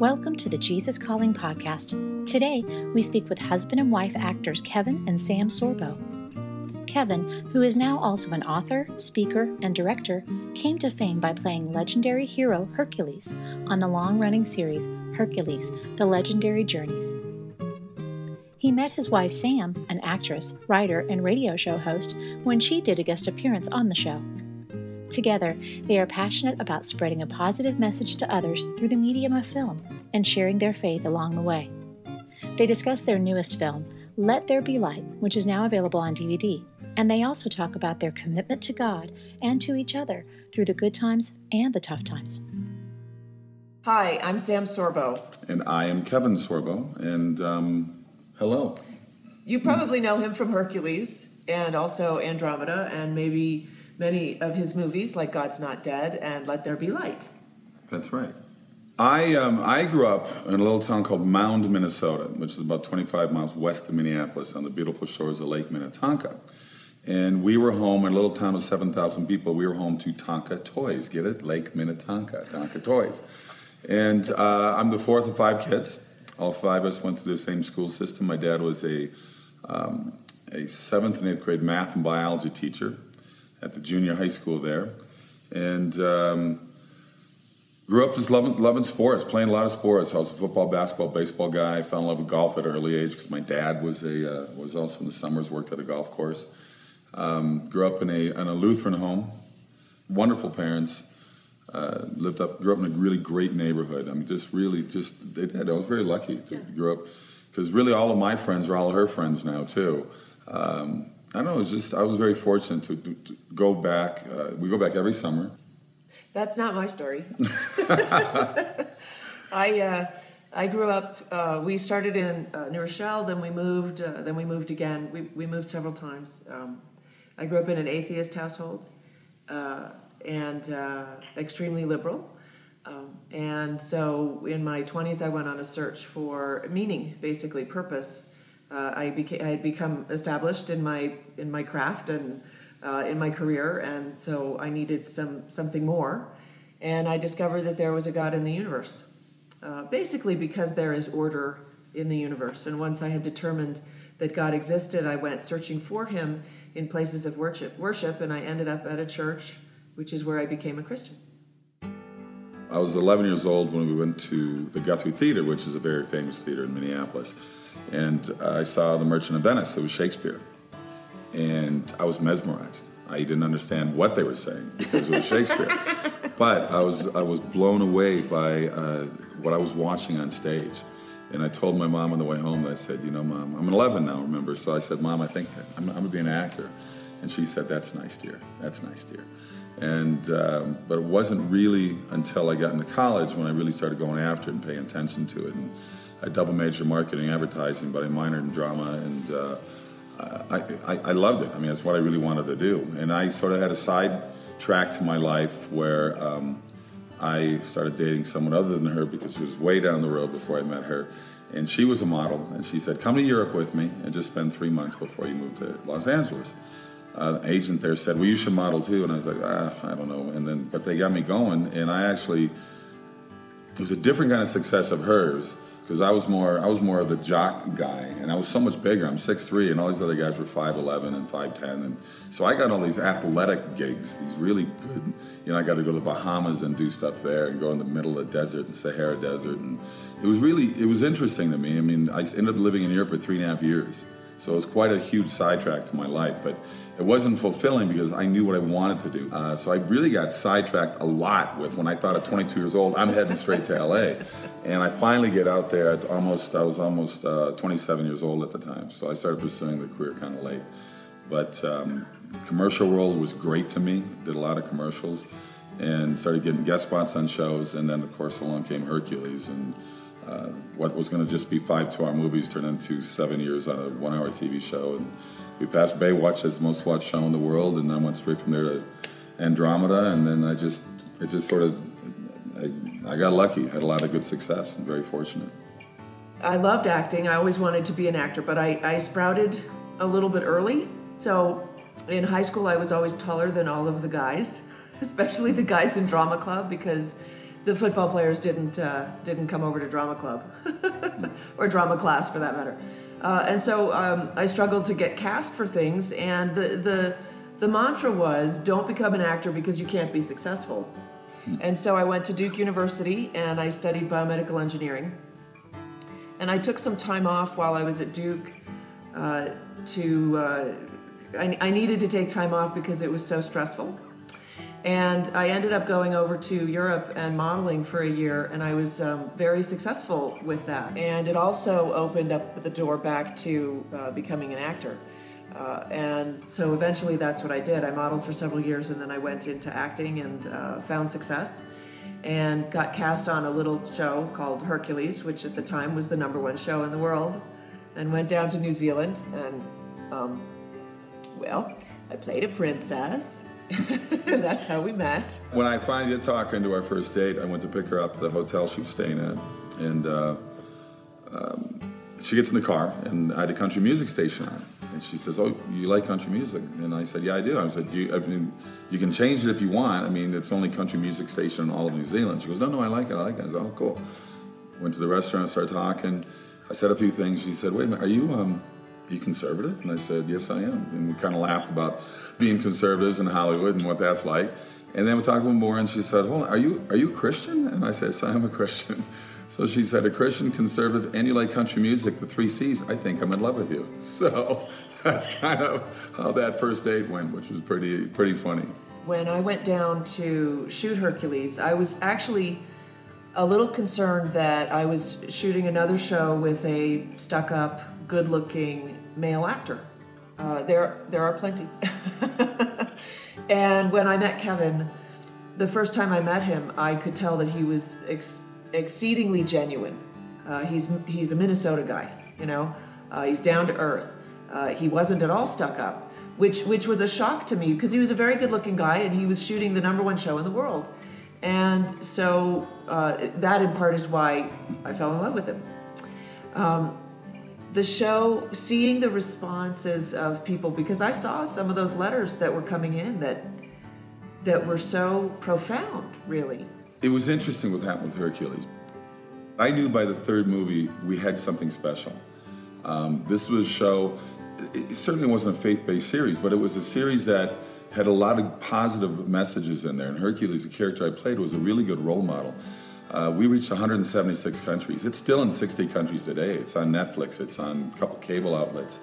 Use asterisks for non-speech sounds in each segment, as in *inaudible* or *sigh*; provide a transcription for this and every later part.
Welcome to the Jesus Calling podcast. Today, we speak with husband and wife actors Kevin and Sam Sorbo. Kevin, who is now also an author, speaker, and director, came to fame by playing legendary hero Hercules on the long running series Hercules The Legendary Journeys. He met his wife Sam, an actress, writer, and radio show host, when she did a guest appearance on the show. Together, they are passionate about spreading a positive message to others through the medium of film and sharing their faith along the way. They discuss their newest film, Let There Be Light, which is now available on DVD, and they also talk about their commitment to God and to each other through the good times and the tough times. Hi, I'm Sam Sorbo. And I am Kevin Sorbo, and um, hello. You probably know him from Hercules and also Andromeda and maybe many of his movies like God's Not Dead and Let There Be Light. That's right. I, um, I grew up in a little town called Mound, Minnesota, which is about 25 miles west of Minneapolis on the beautiful shores of Lake Minnetonka. And we were home in a little town of 7,000 people. We were home to Tonka Toys. Get it? Lake Minnetonka, Tonka Toys. And uh, I'm the fourth of five kids. All five of us went to the same school system. My dad was a, um, a seventh and eighth grade math and biology teacher at the junior high school there, and um, grew up just loving loving sports, playing a lot of sports. I was a football, basketball, baseball guy. I fell in love with golf at an early age because my dad was a uh, was also in the summers worked at a golf course. Um, grew up in a in a Lutheran home, wonderful parents. Uh, lived up, grew up in a really great neighborhood. I mean, just really, just they did. I was very lucky to yeah. grow up because really all of my friends are all her friends now too. Um, I know. It was just I was very fortunate to, to, to go back. Uh, we go back every summer. That's not my story. *laughs* *laughs* I uh, I grew up. Uh, we started in uh, New Rochelle, then we moved. Uh, then we moved again. We we moved several times. Um, I grew up in an atheist household, uh, and extremely liberal. Um, and so in my 20s, I went on a search for meaning, basically purpose uh, I became I had become established in my in my craft and uh, in my career, and so I needed some something more. And I discovered that there was a God in the universe, uh, basically because there is order in the universe. And once I had determined that God existed, I went searching for Him in places of worship, worship, and I ended up at a church, which is where I became a Christian. I was 11 years old when we went to the Guthrie Theater, which is a very famous theater in Minneapolis and I saw The Merchant of Venice. It was Shakespeare, and I was mesmerized. I didn't understand what they were saying because it was Shakespeare, *laughs* but I was I was blown away by uh, what I was watching on stage. And I told my mom on the way home. I said, "You know, mom, I'm 11 now. Remember?" So I said, "Mom, I think I'm, I'm gonna be an actor." And she said, "That's nice, dear. That's nice, dear." And um, but it wasn't really until I got into college when I really started going after it and paying attention to it. And I double majored in marketing advertising, but I minored in drama, and uh, I, I, I, loved it. I mean, that's what I really wanted to do. And I sort of had a side track to my life where um, I started dating someone other than her because she was way down the road before I met her. And she was a model, and she said, "Come to Europe with me and just spend three months before you move to Los Angeles." Uh, an agent there said, "Well, you should model too," and I was like, ah, "I don't know." And then, but they got me going, and I actually it was a different kind of success of hers because I was more I was more of the jock guy, and I was so much bigger. I'm 6'3", and all these other guys were 5'11 and 5'10", and so I got all these athletic gigs, these really good. You know, I got to go to the Bahamas and do stuff there, and go in the middle of the desert, and Sahara Desert, and it was really it was interesting to me. I mean, I ended up living in Europe for three and a half years, so it was quite a huge sidetrack to my life, but it wasn't fulfilling because I knew what I wanted to do. Uh, so I really got sidetracked a lot with when I thought at 22 years old, I'm heading straight to LA. And I finally get out there at almost, I was almost uh, 27 years old at the time. So I started pursuing the career kind of late. But um, commercial world was great to me, did a lot of commercials and started getting guest spots on shows. And then, of course, along came Hercules. And what was going to just be five two-hour movies turned into seven years on a one-hour TV show. And we passed Baywatch as the most watched show in the world, and I went straight from there to Andromeda, and then I just it just sort of I, I got lucky, had a lot of good success, and very fortunate. I loved acting. I always wanted to be an actor, but I, I sprouted a little bit early. So in high school, I was always taller than all of the guys, *laughs* especially the guys in drama club, because the football players didn't uh, didn't come over to drama club *laughs* or drama class for that matter. Uh, and so um, I struggled to get cast for things, and the the the mantra was don't become an actor because you can't be successful. And so I went to Duke University and I studied biomedical engineering. And I took some time off while I was at Duke uh, to, uh, I, I needed to take time off because it was so stressful. And I ended up going over to Europe and modeling for a year, and I was um, very successful with that. And it also opened up the door back to uh, becoming an actor. Uh, and so eventually that's what I did. I modeled for several years and then I went into acting and uh, found success and got cast on a little show called Hercules, which at the time was the number one show in the world, and went down to New Zealand. And, um, well, I played a princess. *laughs* that's how we met. When I finally did talk into our first date, I went to pick her up at the hotel she was staying at. And uh, um, she gets in the car, and I had a country music station on. And she says, "Oh, you like country music?" And I said, "Yeah, I do." I said, you, "I mean, you can change it if you want. I mean, it's only country music station in all of New Zealand." She goes, "No, no, I like it. I like it." I said, "Oh, cool." Went to the restaurant, started talking. I said a few things. She said, "Wait a minute, are you um, you conservative?" And I said, "Yes, I am." And we kind of laughed about being conservatives in Hollywood and what that's like. And then we talked a little more, and she said, "Hold on, are you are you a Christian?" And I said, "Yes, I am a Christian." *laughs* So she said, a Christian, conservative, and you like country music, the three C's, I think I'm in love with you. *laughs* So *laughs* that's kind of how that first date went, which was pretty, pretty funny. When I went down to shoot Hercules, I was actually a little concerned that I was shooting another show with a stuck up, good looking male actor. Uh, there, there are plenty. *laughs* and when I met Kevin, the first time I met him, I could tell that he was ex- exceedingly genuine. Uh, he's he's a Minnesota guy, you know. Uh, he's down to earth. Uh, he wasn't at all stuck up, which which was a shock to me because he was a very good-looking guy and he was shooting the number one show in the world, and so uh, that in part is why I fell in love with him. Um, the show, seeing the responses of people, because I saw some of those letters that were coming in that that were so profound, really. It was interesting what happened with Hercules. I knew by the third movie we had something special. Um, this was a show, it certainly wasn't a faith based series, but it was a series that had a lot of positive messages in there. And Hercules, the character I played, was a really good role model. Uh, we reached 176 countries. It's still in 60 countries today. It's on Netflix. It's on a couple cable outlets.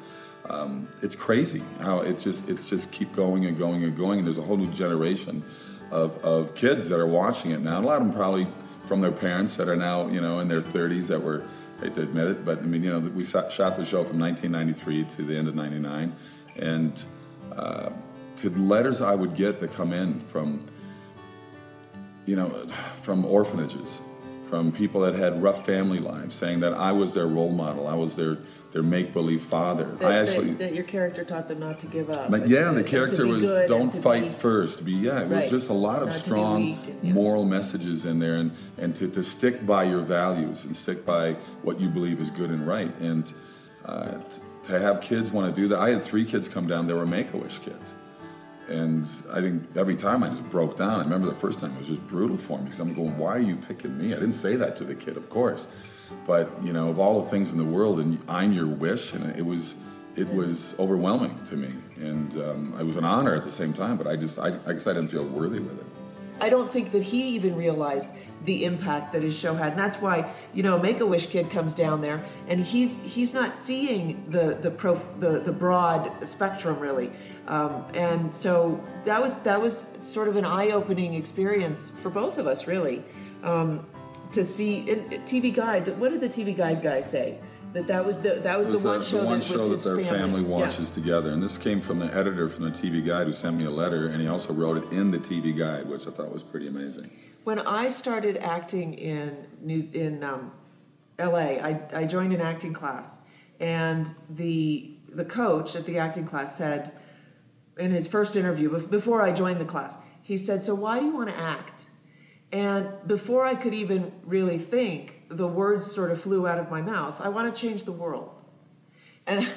Um, it's crazy how it's just it's just keep going and going and going. And there's a whole new generation of, of kids that are watching it now. A lot of them probably from their parents that are now, you know, in their 30s that were, hate to admit it, but I mean, you know, we shot the show from 1993 to the end of 99. And uh, to the letters I would get that come in from, you know, from orphanages, from people that had rough family lives, saying that I was their role model, I was their their make believe father. That, I actually that, that, your character taught them not to give up. but yeah, to, the character was don't fight be, first. Be yeah, it right. was just a lot of strong and, yeah. moral messages in there, and and to, to stick by your values and stick by what you believe is good and right, and uh, to have kids want to do that. I had three kids come down. They were Make a Wish kids. And I think every time I just broke down. I remember the first time it was just brutal for me because I'm going, why are you picking me? I didn't say that to the kid, of course. But you know, of all the things in the world, and I'm your wish, and it was it was overwhelming to me, and um, it was an honor at the same time. But I just I, I guess I didn't feel worthy with it. I don't think that he even realized the impact that his show had, and that's why you know Make a Wish kid comes down there, and he's he's not seeing the the prof, the the broad spectrum really, um, and so that was that was sort of an eye opening experience for both of us really. Um, to see TV Guide. What did the TV Guide guy say? That that was the that was, was the one show the one that show was that their family, family watches yeah. together. And this came from the editor from the TV Guide who sent me a letter, and he also wrote it in the TV Guide, which I thought was pretty amazing. When I started acting in in um, L.A., I, I joined an acting class, and the the coach at the acting class said in his first interview before I joined the class, he said, "So why do you want to act?" And before I could even really think, the words sort of flew out of my mouth. I want to change the world. And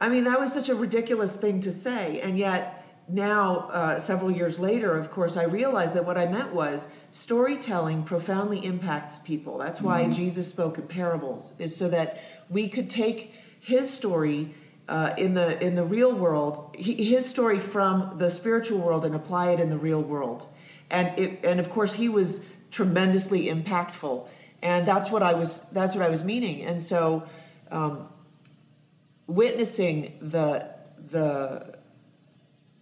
I mean, that was such a ridiculous thing to say. And yet, now, uh, several years later, of course, I realized that what I meant was storytelling profoundly impacts people. That's why Mm-hmm. Jesus spoke in parables, is so that we could take his story uh, in the in the real world, he, his story from the spiritual world, and apply it in the real world. And it, and of course, he was tremendously impactful, and that's what I was that's what I was meaning. And so, um, witnessing the the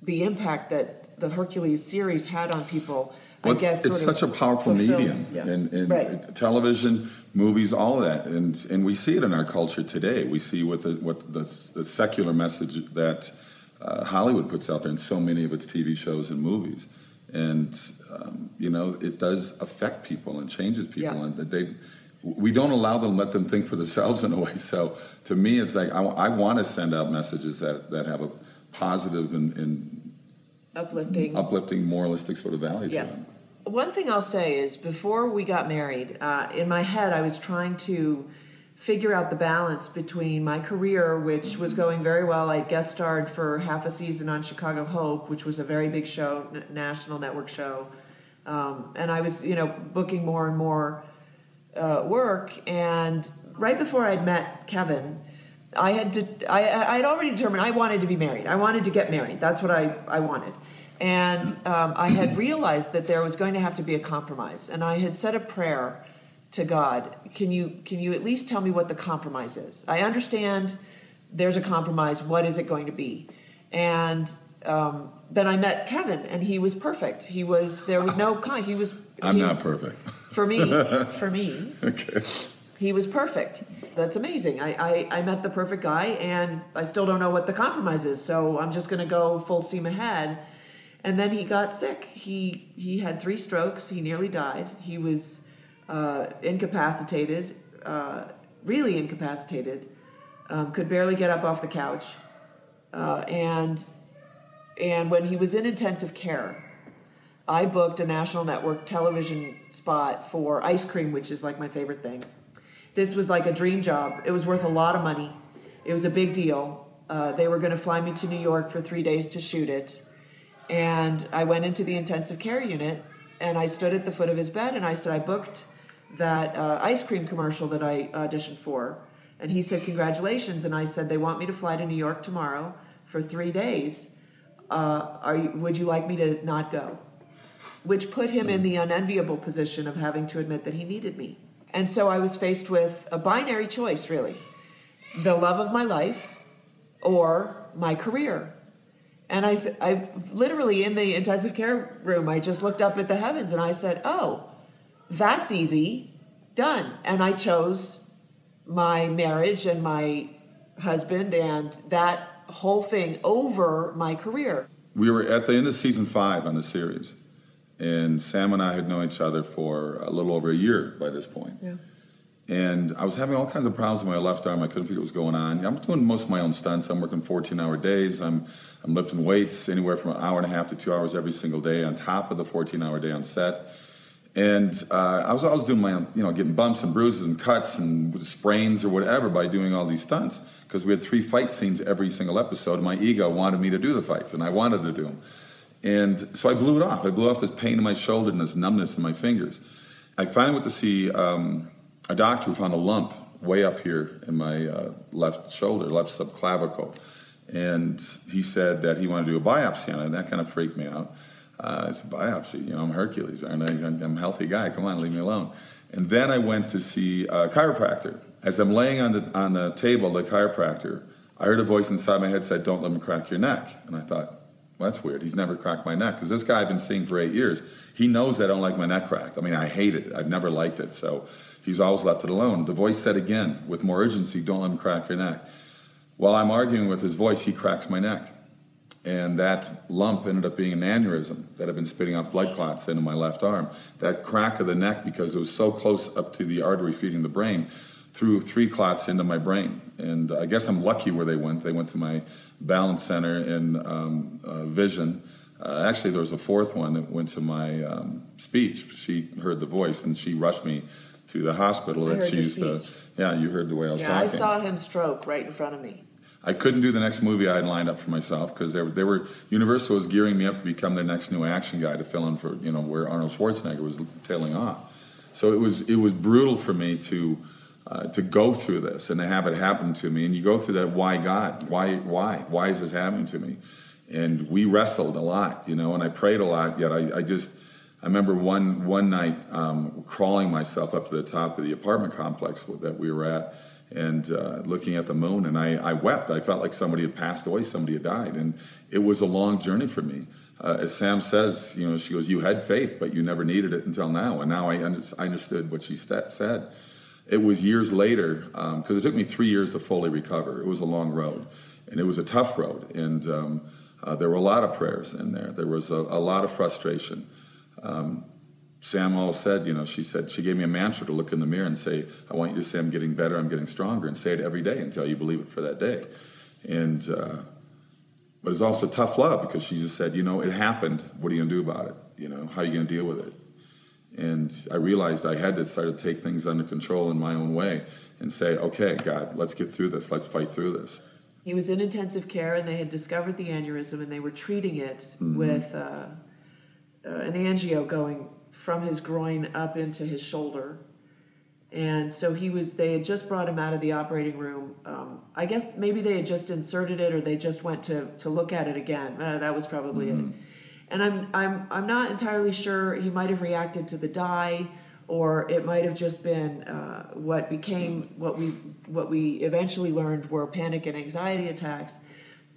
the impact that the Hercules series had on people, Well, I guess it's such a powerful fulfilled- medium, yeah. and, and right. television, movies, all of that, and and we see it in our culture today. We see what the what the, the secular message that uh, Hollywood puts out there in so many of its TV shows and movies, and um, you know it does affect people and changes people, Yeah. and that they. We don't allow them, let them think for themselves *laughs* in a way. So to me, it's like I, want to send out messages that, that have a positive and, and uplifting. uplifting, moralistic sort of value Yeah. to them. One thing I'll say is before we got married, uh, in my head, I was trying to figure out the balance between my career, which was going very well. I guest starred for half a season on Chicago Hope, which was a very big show, n- national network show. Um, and I was, you know, booking more and more uh, work. And right before I'd met Kevin, I had to, I, I had already determined I wanted to be married. I wanted to get married. That's what I, I wanted. And um, I had realized that there was going to have to be a compromise. And I had said a prayer to God. Can you, can you at least tell me what the compromise is? I understand there's a compromise. What is it going to be? And um, then I met Kevin, and he was perfect. He was there was no *laughs* con. He was. I'm he- not perfect. *laughs* for me. For me, *laughs* okay. he was perfect. That's amazing. I, I, I met the perfect guy, and I still don't know what the compromise is. So I'm just going to go full steam ahead. And then he got sick. He he had three strokes. He nearly died. He was uh, incapacitated, uh, really incapacitated. Um, could barely get up off the couch, uh, and and when he was in intensive care, I booked a national network television spot for ice cream, which is like my favorite thing. This was like a dream job. It was worth a lot of money. It was a big deal. Uh, they were going to fly me to New York for three days to shoot it. And I went into the intensive care unit and I stood at the foot of his bed and I said, I booked that uh, ice cream commercial that I auditioned for. And he said, Congratulations. And I said, They want me to fly to New York tomorrow for three days. Uh, are you, would you like me to not go? which put him in the unenviable position of having to admit that he needed me. And so I was faced with a binary choice, really the love of my life or my career. And I, I literally in the intensive care room, I just looked up at the heavens and I said, Oh, that's easy, done. And I chose my marriage and my husband and that whole thing over my career. We were at the end of season five on the series, and Sam and I had known each other for a little over a year by this point. Yeah. And I was having all kinds of problems with my left arm. I couldn't figure what was going on. I'm doing most of my own stunts. I'm working 14 hour days. I'm, I'm lifting weights anywhere from an hour and a half to two hours every single day on top of the 14 hour day on set. And uh, I was always doing my you know, getting bumps and bruises and cuts and sprains or whatever by doing all these stunts because we had three fight scenes every single episode. My ego wanted me to do the fights and I wanted to do them. And so I blew it off. I blew off this pain in my shoulder and this numbness in my fingers. I finally went to see um, a doctor who found a lump way up here in my uh, left shoulder, left subclavicle. And he said that he wanted to do a biopsy on it, and that kind of freaked me out. Uh, I said, biopsy, you know, I'm Hercules, aren't I? I'm a healthy guy, come on, leave me alone. And then I went to see a chiropractor. As I'm laying on the, on the table, the chiropractor, I heard a voice inside my head said, don't let me crack your neck. And I thought, well, that's weird. He's never cracked my neck. Because this guy I've been seeing for eight years, he knows I don't like my neck cracked. I mean, I hate it. I've never liked it. So he's always left it alone. The voice said again, with more urgency, don't let him crack your neck. While I'm arguing with his voice, he cracks my neck. And that lump ended up being an aneurysm that had been spitting out blood clots into my left arm. That crack of the neck, because it was so close up to the artery feeding the brain, threw three clots into my brain. And I guess I'm lucky where they went. They went to my balance center and um, uh, vision. Uh, actually, there was a fourth one that went to my um, speech. She heard the voice and she rushed me to the hospital I that she used to. Yeah, you heard the way I was Yeah, talking. I saw him stroke right in front of me. I couldn't do the next movie I had lined up for myself because they, they were Universal was gearing me up to become their next new action guy to fill in for you know where Arnold Schwarzenegger was tailing off. So it was it was brutal for me to uh, to go through this and to have it happen to me. And you go through that. Why God? Why why why is this happening to me? And we wrestled a lot, you know, and I prayed a lot. Yet I, I just I remember one one night um, crawling myself up to the top of the apartment complex that we were at and uh, looking at the moon, and I, I wept. I felt like somebody had passed away, somebody had died, and it was a long journey for me. Uh, as Sam says, you know, she goes, "You had faith, but you never needed it until now." And now I, under- I understood what she st- said. It was years later because it took me three years to fully recover. It was a long road, and it was a tough road, and um, uh, there were a lot of prayers in there. There was a, a lot of frustration. Sam always said, you know, she said, she gave me a mantra to look in the mirror and say, I want you to say, I'm getting better, I'm getting stronger, and say it every day until you believe it for that day. And, uh, but it's also tough love because she just said, you know, it happened. What are you going to do about it? You know, how are you going to deal with it? And I realized I had to start to take things under control in my own way and say, okay, God, let's get through this. Let's fight through this. He was in intensive care, and they had discovered the aneurysm, and they were treating it with uh, uh, an angio going from his groin up into his shoulder. And so he was. They had just brought him out of the operating room. Um, I guess maybe they had just inserted it, or they just went to to look at it again. Uh, that was probably it. And I'm I'm I'm not entirely sure. He might have reacted to the dye, or it might have just been uh, what became what we what we eventually learned were panic and anxiety attacks.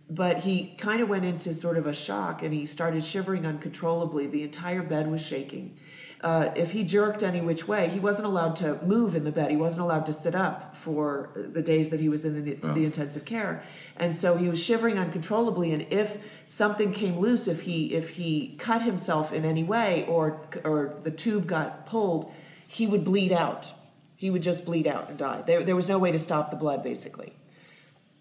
But he kind of went into sort of a shock, and he started shivering uncontrollably. The entire bed was shaking. Uh, if he jerked any which way, he wasn't allowed to move in the bed. He wasn't allowed to sit up for the days that he was in the, the intensive care, and so he was shivering uncontrollably. And if something came loose, if he if he cut himself in any way, or or the tube got pulled, he would bleed out. He would just bleed out and die. There, there was no way to stop the blood, basically.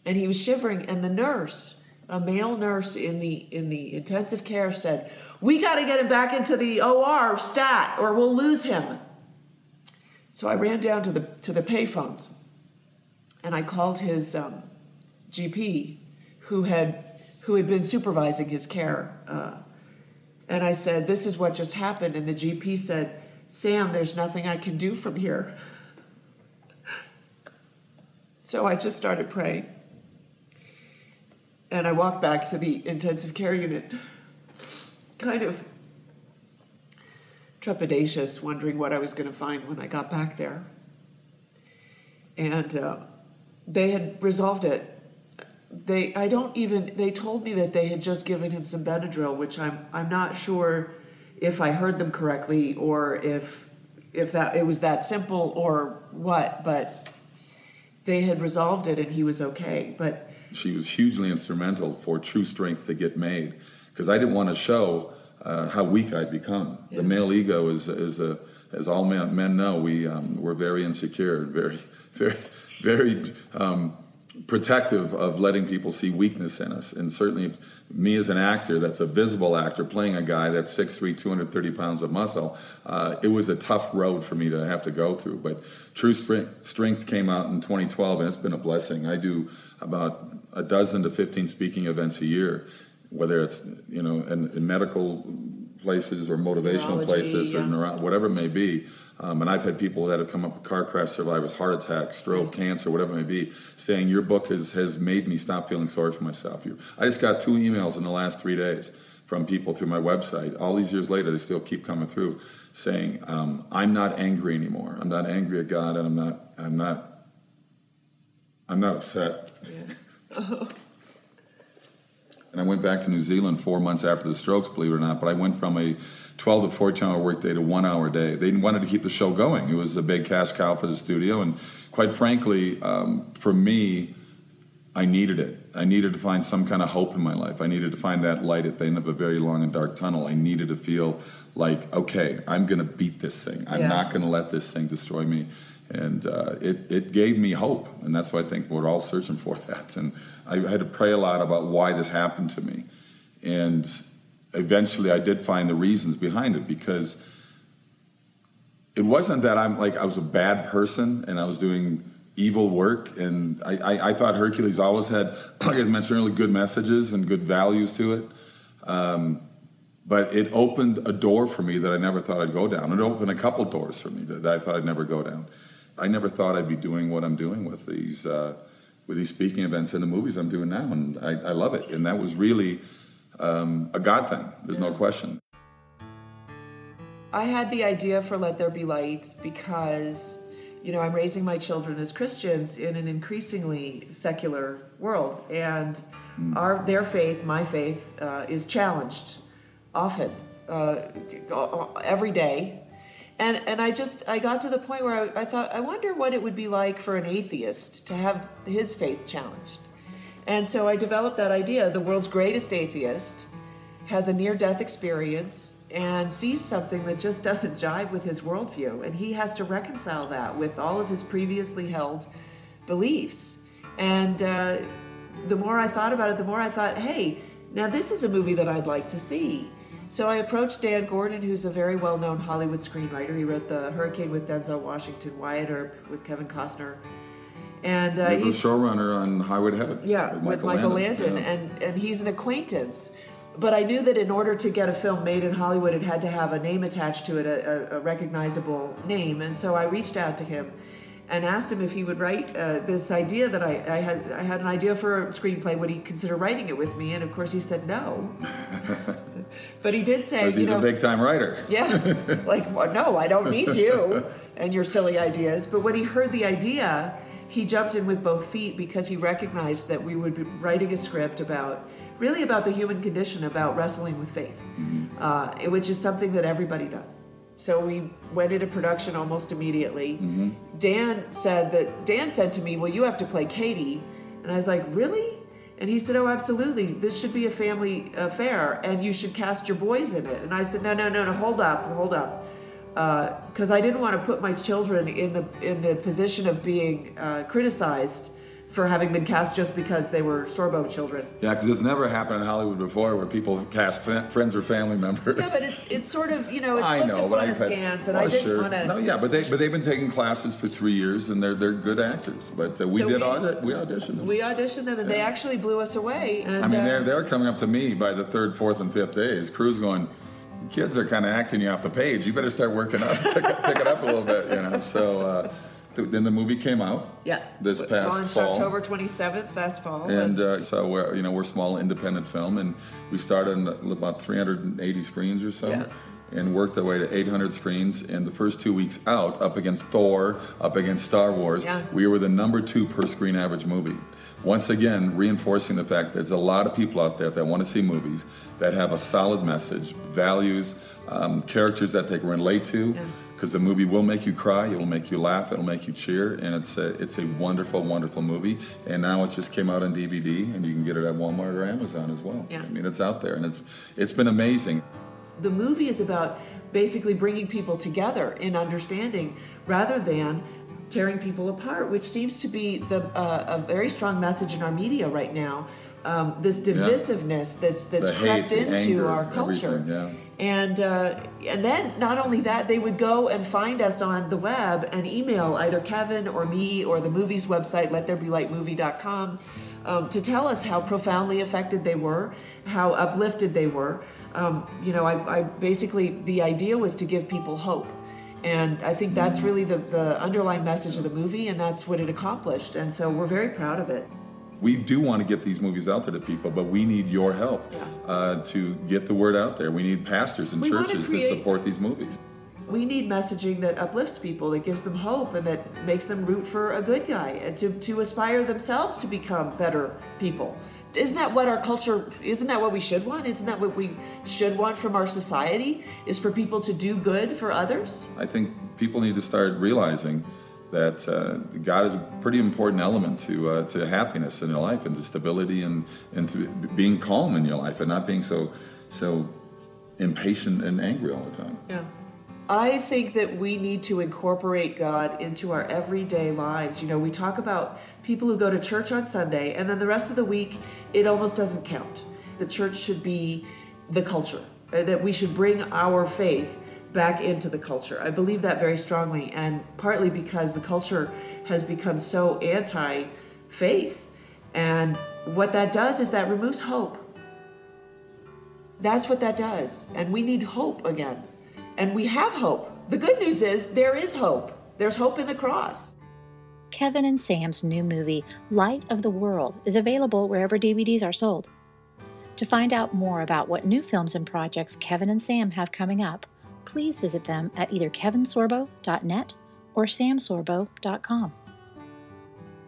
And he was shivering, and the nurse, a male nurse in the in the intensive care, said, "We got to get him back into the OR stat, or we'll lose him." So I ran down to the to the payphones, and I called his um, GP, who had who had been supervising his care, uh, and I said, "This is what just happened." And the GP said, "Sam, there's nothing I can do from here." So I just started praying. And I walked back to the intensive care unit, kind of trepidatious, wondering what I was going to find when I got back there. And uh, they had resolved it. They, I don't even. They told me that they had just given him some Benadryl, which I'm, I'm not sure if I heard them correctly or if, if that it was that simple or what. But they had resolved it, and he was okay. But she was hugely instrumental for true strength to get made because I didn't want to show uh, how weak I'd become. The male ego is, is a, as all men, men know, we, um, we're very insecure and *laughs* very, very, very um, protective of letting people see weakness in us. And certainly, me as an actor, that's a visible actor, playing a guy that's 6'3, 230 pounds of muscle, uh, it was a tough road for me to have to go through. But True Strength came out in 2012, and it's been a blessing. I do about a dozen to 15 speaking events a year, whether it's you know in, in medical places or motivational Neurology, places or yeah. neuro- whatever it may be. Um, and I've had people that have come up with car crash survivors, heart attack, stroke, cancer, whatever it may be, saying your book has, has made me stop feeling sorry for myself. You, I just got two emails in the last three days from people through my website. All these years later, they still keep coming through saying, um, "I'm not angry anymore. I'm not angry at God, and I'm not. I'm not. I'm not upset." *laughs* And I went back to New Zealand four months after the strokes, believe it or not. But I went from a 12 to 14 hour workday to one hour day. They wanted to keep the show going. It was a big cash cow for the studio. And quite frankly, um, for me, I needed it. I needed to find some kind of hope in my life. I needed to find that light at the end of a very long and dark tunnel. I needed to feel like, okay, I'm going to beat this thing. I'm Yeah. not going to let this thing destroy me. And uh, it, it gave me hope. And that's why I think we're all searching for *laughs* that. And I had to pray a lot about why this happened to me. And eventually I did find the reasons behind it because it wasn't that I'm like I was a bad person and I was doing evil work. And I, I, I, thought Hercules always had, *clears throat* like I mentioned earlier, good messages and good values to it. Um, but it opened a door for me that I never thought I'd go down. It opened a couple doors for me that I thought I'd never go down. I never thought I'd be doing what I'm doing with these uh, with these speaking events and the movies I'm doing now, and I, I love it. And that was really um, a God thing. There's no question. I had the idea for Let There Be Light because, you know, I'm raising my children as Christians in an increasingly secular world, and mm. our their faith, my faith, uh, is challenged often, uh, every day and and I just I got to the point where I, I, thought I wonder what it would be like for an atheist to have his faith challenged, and so I developed that idea. The world's greatest atheist has a near-death experience and sees something that just doesn't jive with his worldview, and he has to reconcile that with all of his previously held beliefs. And uh, the more I thought about it, the more I thought, hey, now this is a movie that I'd like to see so I approached Dan Gordon, who's a very well known Hollywood screenwriter. He wrote The Hurricane with Denzel Washington, Wyatt Earp with Kevin Costner. And uh, he's a showrunner on Highway to Heaven. Yeah, with Michael, with Michael Landon, Landon. Yeah. and, and he's an acquaintance. But I knew that in order to get a film made in Hollywood, it had to have a name attached to it, a, a recognizable name. And so I reached out to him and asked him if he would write uh, this idea that I, I, had. I had an idea for a screenplay. Would he consider writing it with me? And of course, he said no. *laughs* but he did say, he's you know, a big time writer. *laughs* Yeah, it's like, well, no, I don't need you *laughs* and your silly ideas. But when he heard the idea, he jumped in with both feet because he recognized that we would be writing a script about really about the human condition, about wrestling with faith, mm-hmm. uh, which is something that everybody does. So we went into production almost immediately. Mm-hmm. Dan said that Dan said to me, "Well, you have to play Katie," and I was like, "Really?" And he said, "Oh, absolutely. This should be a family affair, and you should cast your boys in it." And I said, "No, no, no, no. Hold up, hold up." Because uh, I didn't want to put my children in the in the position of being uh, criticized for having been cast just because they were Sorbo children. Yeah, because it's never happened in Hollywood before where people cast f- friends or family members. Yeah, but it's it's sort of you know it's I looked know, upon askance, and well, I didn't sure. want to. No, yeah, but they but they've been taking classes for three years and they're they're good actors. But uh, we so did we, audit, we auditioned them. We auditioned them, and yeah. they actually blew us away. And, I mean, uh, they're they're coming up to me by the third, fourth, and fifth days. Crew's going. Kids are kind of acting you off the page. You better start working up, pick, pick it up a little bit, you know. So. Uh, then the movie came out. Yeah. This past Launched fall. October 27th last fall. And uh, so we're you know we're a small independent film, and we started on about 380 screens or so. Yeah. And worked our way to 800 screens. And the first two weeks out, up against Thor, up against Star Wars, yeah. we were the number two per screen average movie. Once again, reinforcing the fact that there's a lot of people out there that want to see movies that have a solid message, values, um, characters that they can relate to. Yeah because the movie will make you cry, it'll make you laugh, it'll make you cheer, and it's a it's a wonderful, wonderful movie. And now it just came out on DVD, and you can get it at Walmart or Amazon as well. Yeah. I mean, it's out there, and it's it's been amazing. The movie is about basically bringing people together in understanding, rather than tearing people apart, which seems to be the uh, a very strong message in our media right now. Um, this divisiveness yeah. that's that's the crept hate, into anger, our culture. Yeah and uh, and then not only that they would go and find us on the web and email either kevin or me or the movie's website lettherebelightmovie.com um, to tell us how profoundly affected they were how uplifted they were. Um, you know I, I, basically the idea was to give people hope. And i think that's really the, the underlying message of the movie and that's what it accomplished. And so we're very proud of it we do want to get these movies out there to people, but we need your help yeah. uh, to get the word out there. We need pastors and we churches to, create, to support these movies. We need messaging that uplifts people, that gives them hope, and that makes them root for a good guy, and to, to aspire themselves to become better people. Isn't that what our culture? Isn't that what we should want? Isn't that what we should want from our society? Is for people to do good for others? I think people need to start realizing that uh, God is a pretty important element to uh, to happiness in your life and to stability and and to being calm in your life and not being so so impatient and angry all the time. Yeah. I think that we need to incorporate God into our everyday lives. You know, we talk about people who go to church on Sunday and then the rest of the week it almost doesn't count. The church should be the culture. Uh, that we should bring our faith back into the culture. I believe that very strongly, and partly because the culture has become so anti faith. And what that does is that removes hope. That's what that does. And we need hope again. And we have hope. The good news is there is hope. There's hope in the cross. Kevin and Sam's new movie, Light of the World, is available wherever DVDs are sold. To find out more about what new films and projects Kevin and Sam have coming up, please visit them at either kevinsorbo.net or samsorbo.com.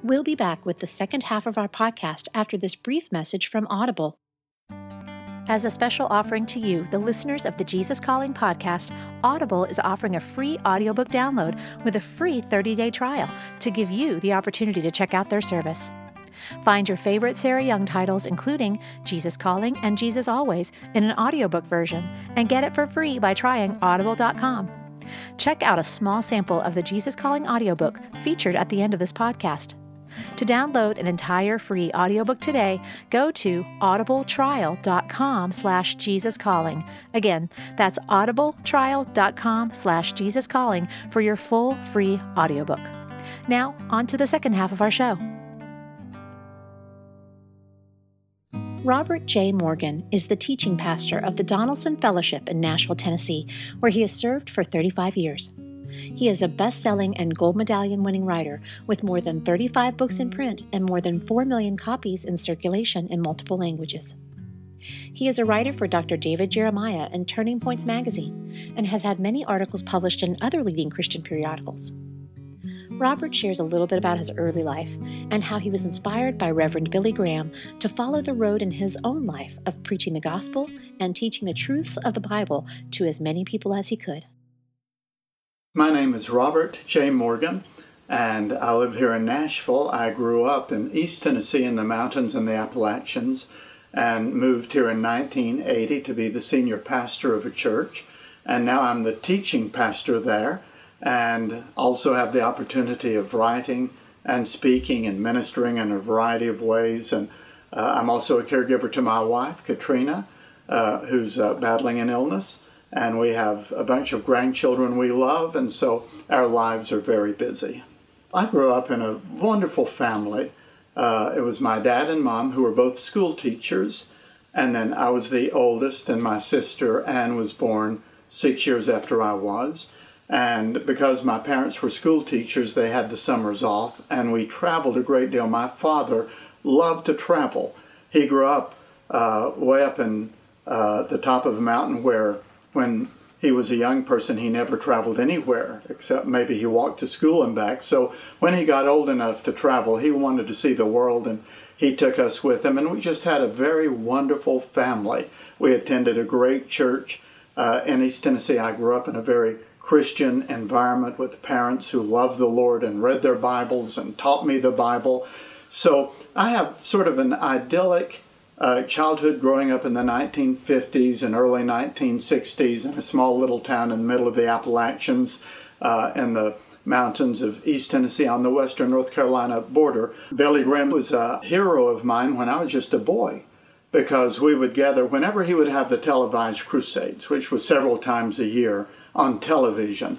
We'll be back with the second half of our podcast after this brief message from Audible. As a special offering to you, the listeners of the Jesus Calling podcast, Audible is offering a free audiobook download with a free 30 day trial to give you the opportunity to check out their service. Find your favorite Sarah Young titles, including Jesus Calling and Jesus Always, in an audiobook version, and get it for free by trying audible.com. Check out a small sample of the Jesus Calling audiobook featured at the end of this podcast. To download an entire free audiobook today, go to audibletrial.com slash jesuscalling. Again, that's audibletrial.com slash jesuscalling for your full free audiobook. Now, on to the second half of our show. Robert J. Morgan is the teaching pastor of the Donelson Fellowship in Nashville, Tennessee, where he has served for 35 years. He is a best selling and gold medallion winning writer with more than 35 books in print and more than 4 million copies in circulation in multiple languages. He is a writer for Dr. David Jeremiah and Turning Points magazine and has had many articles published in other leading Christian periodicals. Robert shares a little bit about his early life and how he was inspired by Reverend Billy Graham to follow the road in his own life of preaching the gospel and teaching the truths of the Bible to as many people as he could. My name is Robert J. Morgan, and I live here in Nashville. I grew up in East Tennessee in the mountains and the Appalachians and moved here in 1980 to be the senior pastor of a church. And now I'm the teaching pastor there and also have the opportunity of writing and speaking and ministering in a variety of ways. And uh, I'm also a caregiver to my wife, Katrina, uh, who's uh, battling an illness and we have a bunch of grandchildren we love, and so our lives are very busy. I grew up in a wonderful family. Uh, it was my dad and mom who were both school teachers, and then I was the oldest, and my sister Anne was born six years after I was. And because my parents were school teachers, they had the summers off, and we traveled a great deal. My father loved to travel. He grew up uh, way up in uh, the top of a mountain where when he was a young person, he never traveled anywhere except maybe he walked to school and back. So when he got old enough to travel, he wanted to see the world and he took us with him. And we just had a very wonderful family. We attended a great church uh, in East Tennessee. I grew up in a very Christian environment with parents who loved the Lord and read their Bibles and taught me the Bible. So I have sort of an idyllic uh, childhood growing up in the 1950s and early 1960s in a small little town in the middle of the Appalachians uh, in the mountains of East Tennessee on the western North Carolina border. Billy Graham was a hero of mine when I was just a boy because we would gather whenever he would have the televised crusades, which was several times a year on television.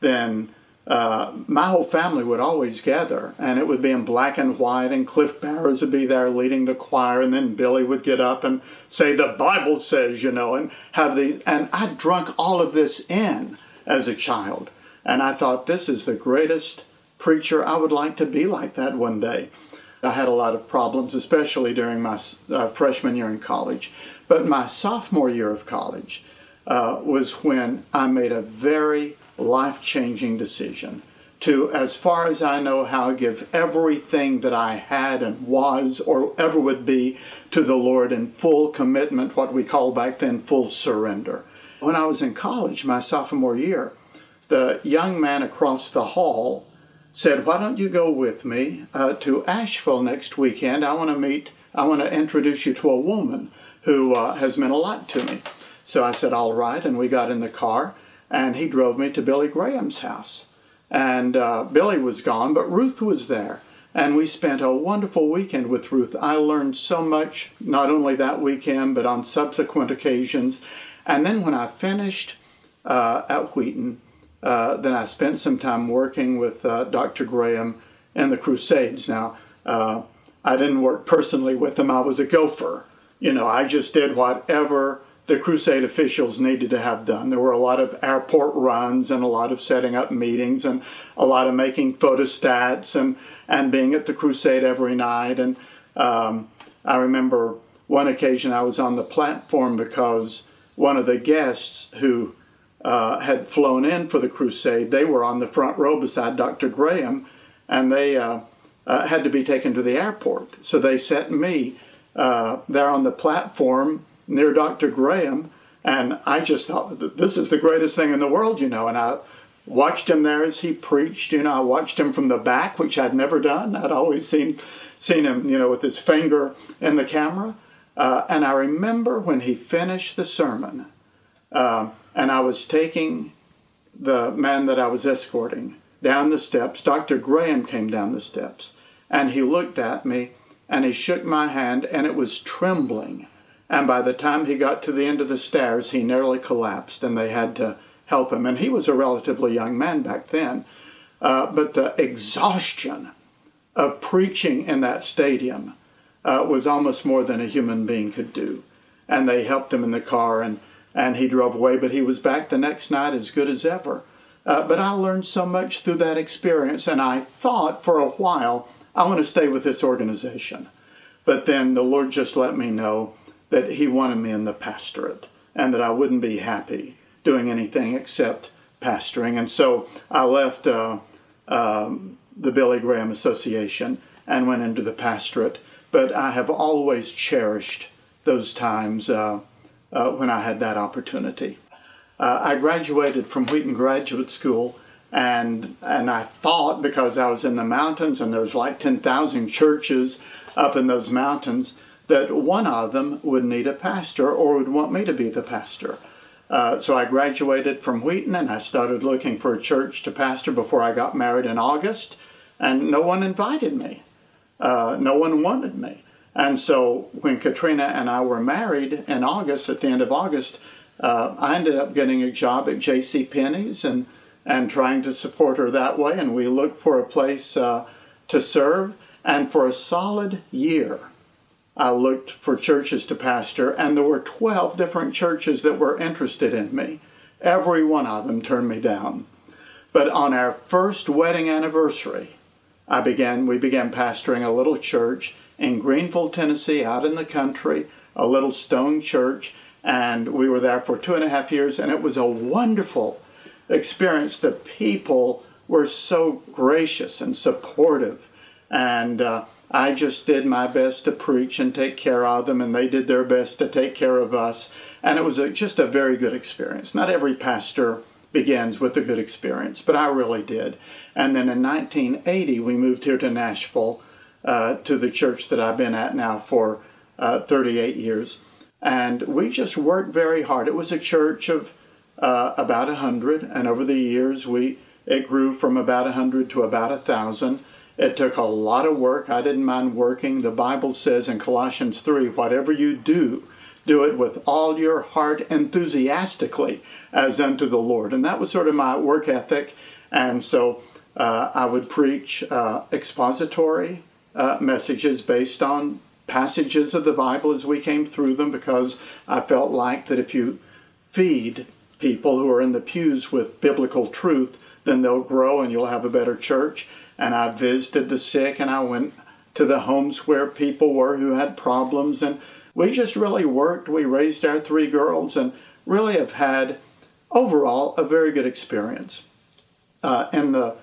Then uh, my whole family would always gather, and it would be in black and white, and Cliff Barrows would be there leading the choir, and then Billy would get up and say, The Bible says, you know, and have the. And I drunk all of this in as a child, and I thought, This is the greatest preacher. I would like to be like that one day. I had a lot of problems, especially during my uh, freshman year in college. But my sophomore year of college uh, was when I made a very life changing decision to, as far as I know how, give everything that I had and was or ever would be to the Lord in full commitment, what we call back then full surrender. When I was in college, my sophomore year, the young man across the hall said, Why don't you go with me uh, to Asheville next weekend? I want to meet, I want to introduce you to a woman who uh, has meant a lot to me. So I said, All right. And we got in the car and he drove me to Billy Graham's house. And uh, Billy was gone, but Ruth was there. And we spent a wonderful weekend with Ruth. I learned so much, not only that weekend, but on subsequent occasions. And then when I finished uh, at Wheaton. Uh, then I spent some time working with uh, Dr. Graham and the Crusades. Now, uh, I didn't work personally with him, I was a gopher. You know, I just did whatever the crusade officials needed to have done. There were a lot of airport runs and a lot of setting up meetings and a lot of making photostats and, and being at the crusade every night. And um, I remember one occasion I was on the platform because one of the guests who uh, had flown in for the crusade, they were on the front row beside Dr. Graham, and they uh, uh, had to be taken to the airport. So they sent me uh, there on the platform near Dr. Graham, and I just thought this is the greatest thing in the world, you know. And I watched him there as he preached. You know, I watched him from the back, which I'd never done. I'd always seen seen him, you know, with his finger in the camera. Uh, and I remember when he finished the sermon, uh, and I was taking the man that I was escorting down the steps. Dr. Graham came down the steps, and he looked at me and he shook my hand, and it was trembling. And by the time he got to the end of the stairs, he nearly collapsed, and they had to help him. And he was a relatively young man back then. Uh, but the exhaustion of preaching in that stadium uh, was almost more than a human being could do. And they helped him in the car, and, and he drove away. But he was back the next night as good as ever. Uh, but I learned so much through that experience, and I thought for a while, I want to stay with this organization. But then the Lord just let me know that He wanted me in the pastorate and that I wouldn't be happy doing anything except pastoring. And so I left uh, um, the Billy Graham Association and went into the pastorate. But I have always cherished those times uh, uh, when I had that opportunity. Uh, I graduated from Wheaton Graduate School, and and I thought because I was in the mountains and there's like ten thousand churches up in those mountains that one of them would need a pastor or would want me to be the pastor. Uh, so I graduated from Wheaton and I started looking for a church to pastor before I got married in August, and no one invited me. Uh, no one wanted me. And so when Katrina and I were married in August, at the end of August, uh, I ended up getting a job at J.C. Penney's and and trying to support her that way. And we looked for a place uh, to serve. And for a solid year, I looked for churches to pastor, and there were 12 different churches that were interested in me. Every one of them turned me down. But on our first wedding anniversary, I began we began pastoring a little church in Greeneville, Tennessee, out in the country, a little stone church, and we were there for two and a half years, and it was a wonderful experience. The people were so gracious and supportive, and uh, I just did my best to preach and take care of them, and they did their best to take care of us. And it was a, just a very good experience. Not every pastor begins with a good experience, but I really did. And then in 1980, we moved here to Nashville uh, to the church that I've been at now for uh, 38 years. And we just worked very hard. It was a church of uh, about 100, and over the years, we it grew from about 100 to about 1,000. It took a lot of work. I didn't mind working. The Bible says in Colossians 3 whatever you do, do it with all your heart enthusiastically as unto the Lord. And that was sort of my work ethic. And so uh, I would preach uh, expository uh, messages based on passages of the Bible as we came through them because I felt like that if you feed people who are in the pews with biblical truth, then they'll grow and you'll have a better church. And I visited the sick and I went to the homes where people were who had problems. And we just really worked. We raised our three girls and really have had overall a very good experience. Uh, in the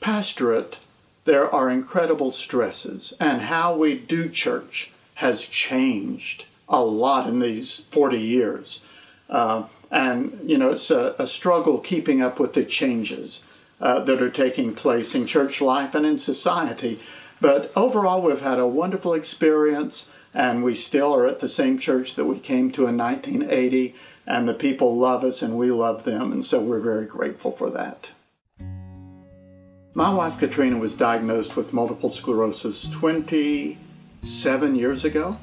pastorate, there are incredible stresses, and how we do church has changed a lot in these 40 years. Uh, and, you know, it's a, a, struggle keeping up with the changes uh, that are taking place in church life and in society. But overall, we've had a wonderful experience, and we still are at the same church that we came to in 1980, and the people love us and we love them, and so we're very grateful for that. My wife Katrina was diagnosed with multiple sclerosis 27 years ago.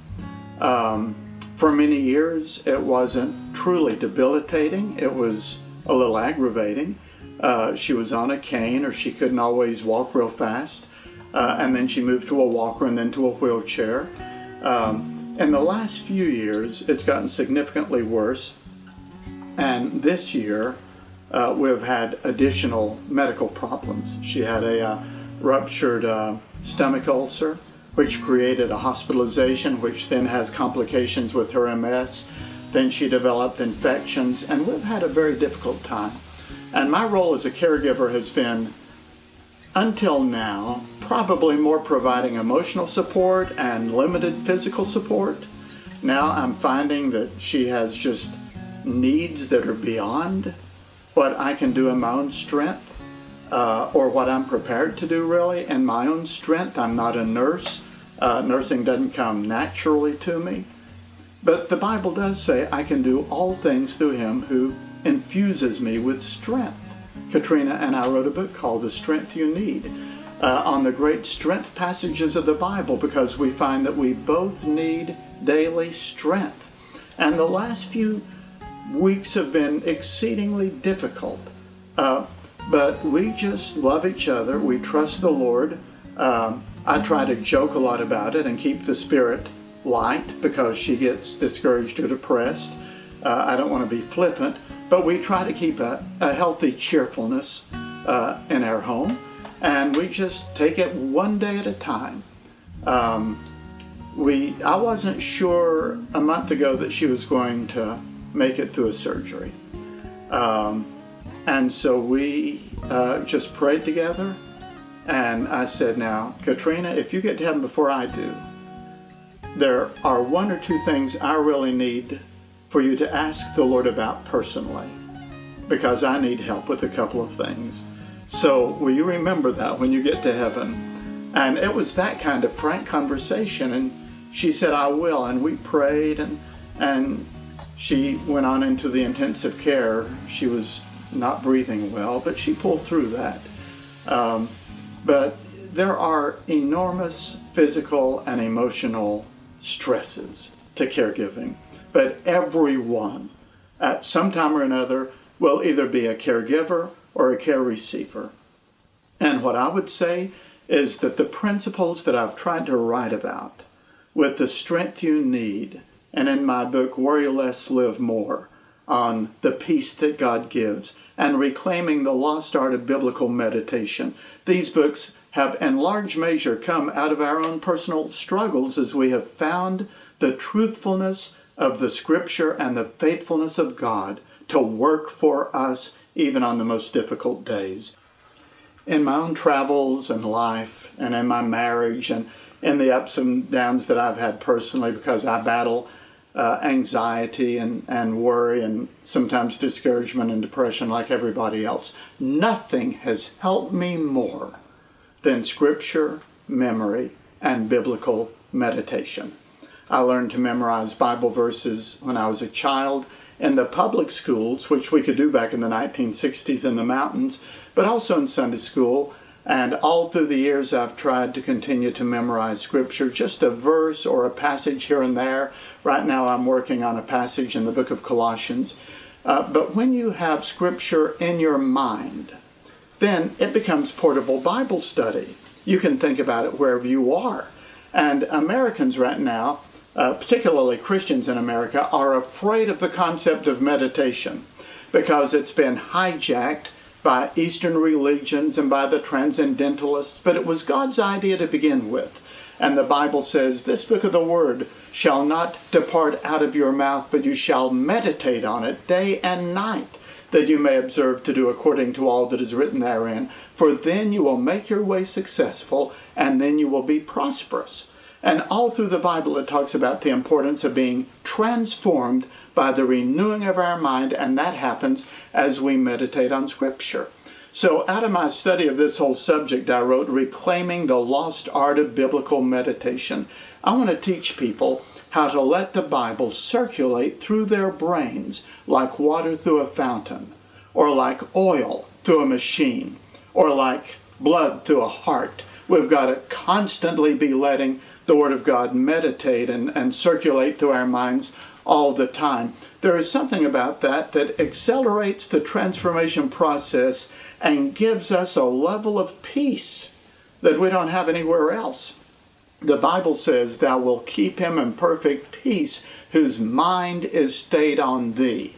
Um, for many years, it wasn't truly debilitating. It was a little aggravating. Uh, she was on a cane or she couldn't always walk real fast. Uh, and then she moved to a walker and then to a wheelchair. Um, in the last few years, it's gotten significantly worse. And this year, uh, we've had additional medical problems. She had a uh, ruptured uh, stomach ulcer, which created a hospitalization, which then has complications with her MS. Then she developed infections, and we've had a very difficult time. And my role as a caregiver has been, until now, probably more providing emotional support and limited physical support. Now I'm finding that she has just needs that are beyond what I can do in my own strength uh, or what I'm prepared to do, really, in my own strength. I'm not a nurse. Uh, nursing doesn't come naturally to me. But the Bible does say I can do all things through Him who infuses me with strength. Katrina and I wrote a book called The Strength You Need uh, on the great strength passages of the Bible because we find that we both need daily strength. And the last few weeks have been exceedingly difficult. Uh, but we just love each other. We trust the Lord. Um, I try to joke a lot about it and keep the spirit light because she gets discouraged or depressed. Uh, I don't want to be flippant, but we try to keep a, a healthy cheerfulness uh, in our home, and we just take it one day at a time. Um, we, I wasn't sure a month ago that she was going to make it through a surgery, um, and so we uh, just prayed together. And I said, Now, Katrina, if you get to heaven before I do, there are one or two things I really need for you to ask the Lord about personally because I need help with a couple of things. So, will you remember that when you get to heaven? And it was that kind of frank conversation. And she said, I will. And we prayed, and, and she went on into the intensive care. She was not breathing well, but she pulled through that. Um, but there are enormous physical and emotional stresses to caregiving. But everyone, at some time or another, will either be a caregiver or a care receiver. And what I would say is that the principles that I've tried to write about with the strength you need, and in my book, Worry Less, Live More, on the peace that God gives, and reclaiming the lost art of biblical meditation. These books have, in large measure, come out of our own personal struggles as we have found the truthfulness of the Scripture and the faithfulness of God to work for us even on the most difficult days. In my own travels and life, and in my marriage, and in the ups and downs that I've had personally, because I battle uh, anxiety and, and worry and sometimes discouragement and depression like everybody else. Nothing has helped me more than scripture, memory, and biblical meditation. I learned to memorize Bible verses when I was a child in the public schools, which we could do back in the 1960s in the mountains, but also in Sunday school and all through the years, I've tried to continue to memorize scripture, just a verse or a passage here and there. Right now, I'm working on a passage in the book of Colossians. Uh, but when you have scripture in your mind, then it becomes portable Bible study. You can think about it wherever you are. And Americans right now, uh, particularly Christians in America, are afraid of the concept of meditation because it's been hijacked by Eastern religions and by the transcendentalists, but it was God's idea to begin with. And the Bible says, This book of the Word shall not depart out of your mouth, but you shall meditate on it day and night, that you may observe to do according to all that is written therein. For then you will make your way successful, and then you will be prosperous. And all through the Bible, it talks about the importance of being transformed by the renewing of our mind, and that happens as we meditate on Scripture. So, out of my study of this whole subject, I wrote Reclaiming the Lost Art of Biblical Meditation. I want to teach people how to let the Bible circulate through their brains like water through a fountain, or like oil through a machine, or like blood through a heart. We've got to constantly be letting the Word of God meditate and, and circulate through our minds all the time. There is something about that that accelerates the transformation process and gives us a level of peace that we don't have anywhere else. The Bible says, Thou wilt keep him in perfect peace whose mind is stayed on thee.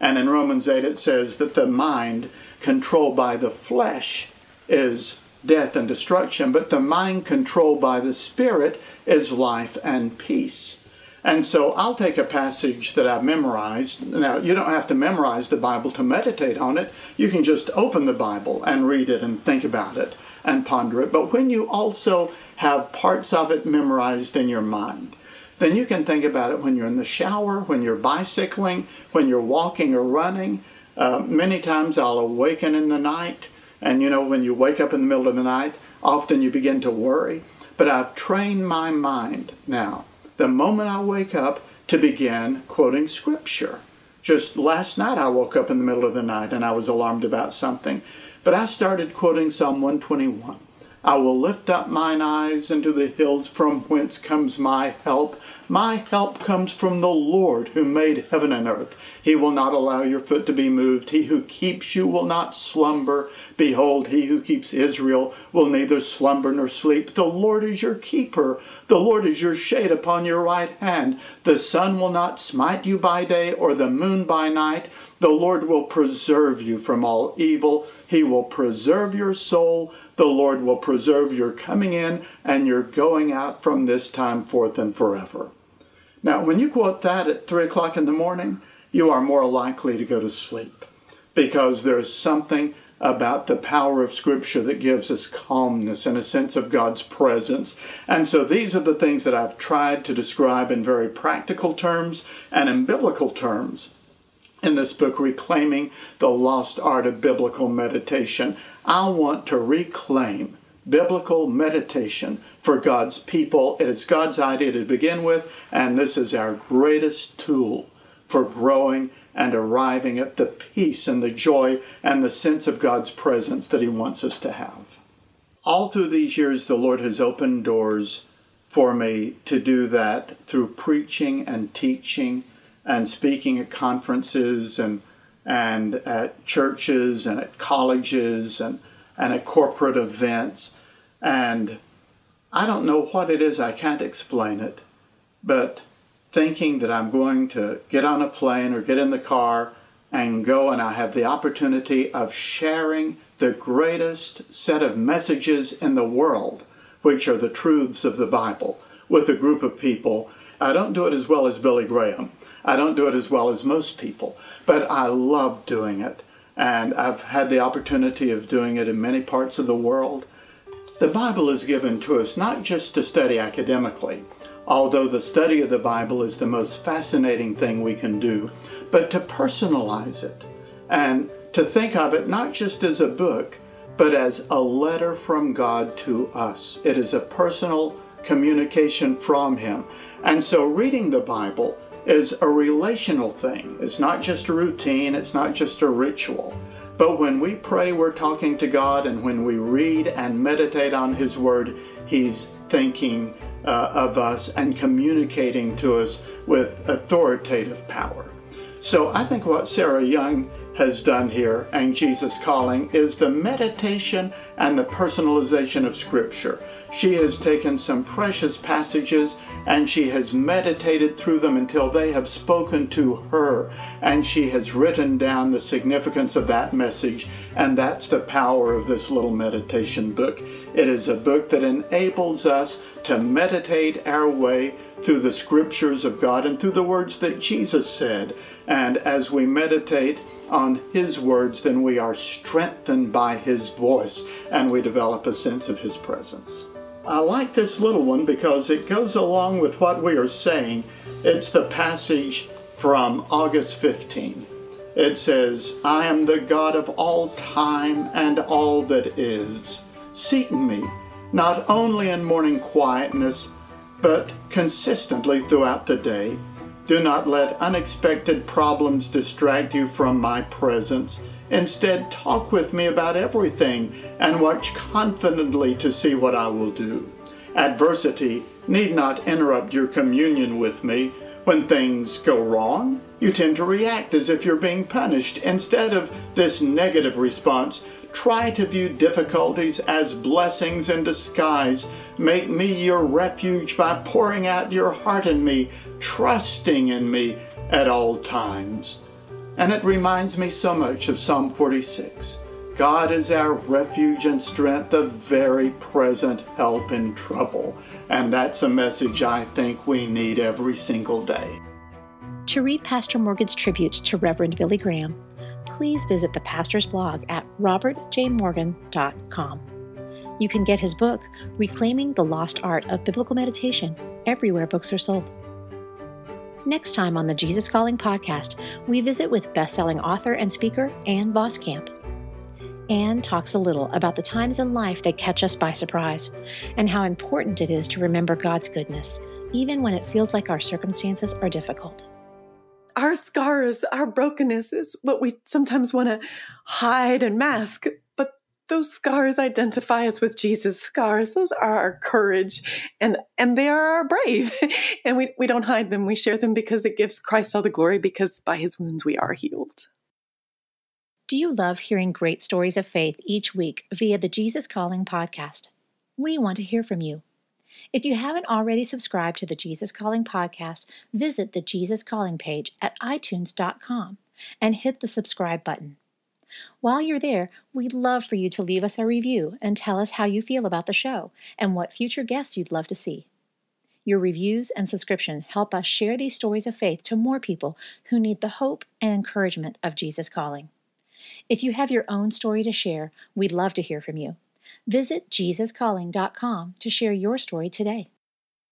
And in Romans 8 it says that the mind controlled by the flesh is death and destruction, but the mind controlled by the Spirit is life and peace. And so I'll take a passage that I've memorized. Now, you don't have to memorize the Bible to meditate on it. You can just open the Bible and read it and think about it and ponder it. But when you also have parts of it memorized in your mind, then you can think about it when you're in the shower, when you're bicycling, when you're walking or running. Uh, many times I'll awaken in the night, and you know, when you wake up in the middle of the night, often you begin to worry. But I've trained my mind now the moment I wake up to begin quoting scripture. Just last night I woke up in the middle of the night and I was alarmed about something. But I started quoting Psalm 121. I will lift up mine eyes into the hills from whence comes my help. My help comes from the Lord who made heaven and earth. He will not allow your foot to be moved. He who keeps you will not slumber. Behold, he who keeps Israel will neither slumber nor sleep. The Lord is your keeper. The Lord is your shade upon your right hand. The sun will not smite you by day or the moon by night. The Lord will preserve you from all evil. He will preserve your soul. The Lord will preserve your coming in and your going out from this time forth and forever. Now, when you quote that at 3 o'clock in the morning, you are more likely to go to sleep because there's something about the power of Scripture that gives us calmness and a sense of God's presence. And so these are the things that I've tried to describe in very practical terms and in biblical terms in this book, Reclaiming the Lost Art of Biblical Meditation. I want to reclaim biblical meditation for God's people. It is God's idea to begin with, and this is our greatest tool for growing and arriving at the peace and the joy and the sense of God's presence that He wants us to have. All through these years, the Lord has opened doors for me to do that through preaching and teaching and speaking at conferences and and at churches and at colleges and, and at corporate events. And I don't know what it is, I can't explain it, but thinking that I'm going to get on a plane or get in the car and go and I have the opportunity of sharing the greatest set of messages in the world, which are the truths of the Bible, with a group of people. I don't do it as well as Billy Graham. I don't do it as well as most people, but I love doing it. And I've had the opportunity of doing it in many parts of the world. The Bible is given to us not just to study academically, although the study of the Bible is the most fascinating thing we can do, but to personalize it and to think of it not just as a book, but as a letter from God to us. It is a personal communication from Him. And so reading the Bible is a relational thing. It's not just a routine, it's not just a ritual. But when we pray, we're talking to God, and when we read and meditate on His Word, He's thinking uh, of us and communicating to us with authoritative power. So I think what Sarah Young has done here and Jesus Calling is the meditation and the personalization of Scripture. She has taken some precious passages and she has meditated through them until they have spoken to her, and she has written down the significance of that message, and that's the power of this little meditation book. It is a book that enables us to meditate our way through the scriptures of God and through the words that Jesus said. And as we meditate on His words, then we are strengthened by His voice and we develop a sense of His presence. I like this little one because it goes along with what we are saying. It's the passage from August 15. It says, I am the God of all time and all that is. Seek me, not only in morning quietness, but consistently throughout the day. Do not let unexpected problems distract you from my presence. Instead, talk with me about everything and watch confidently to see what I will do. Adversity need not interrupt your communion with me When things go wrong, you tend to react as if you're being punished. Instead of this negative response, try to view difficulties as blessings in disguise. Make me your refuge by pouring out your heart in me, trusting in me at all times. And it reminds me so much of Psalm 46. God is our refuge and strength, a very present help in trouble. And that's a message I think we need every single day. To read Pastor Morgan's tribute to Reverend Billy Graham, please visit the pastor's blog at robertjmorgan.com. You can get his book, Reclaiming the Lost Art of Biblical Meditation, everywhere books are sold. Next time on the Jesus Calling podcast, we visit with best-selling author and speaker Anne Voskamp. Anne talks a little about the times in life that catch us by surprise and how important it is to remember God's goodness, even when it feels like our circumstances are difficult our scars, our brokenness is what we sometimes want to hide and mask. Those scars identify us with Jesus' scars. Those are our courage and, and they are our brave. *laughs* and we, we don't hide them. We share them because it gives Christ all the glory because by his wounds we are healed. Do you love hearing great stories of faith each week via the Jesus Calling podcast? We want to hear from you. If you haven't already subscribed to the Jesus Calling podcast, visit the Jesus Calling page at itunes.com and hit the subscribe button. While you're there, we'd love for you to leave us a review and tell us how you feel about the show and what future guests you'd love to see. Your reviews and subscription help us share these stories of faith to more people who need the hope and encouragement of Jesus Calling. If you have your own story to share, we'd love to hear from you. Visit JesusCalling.com to share your story today.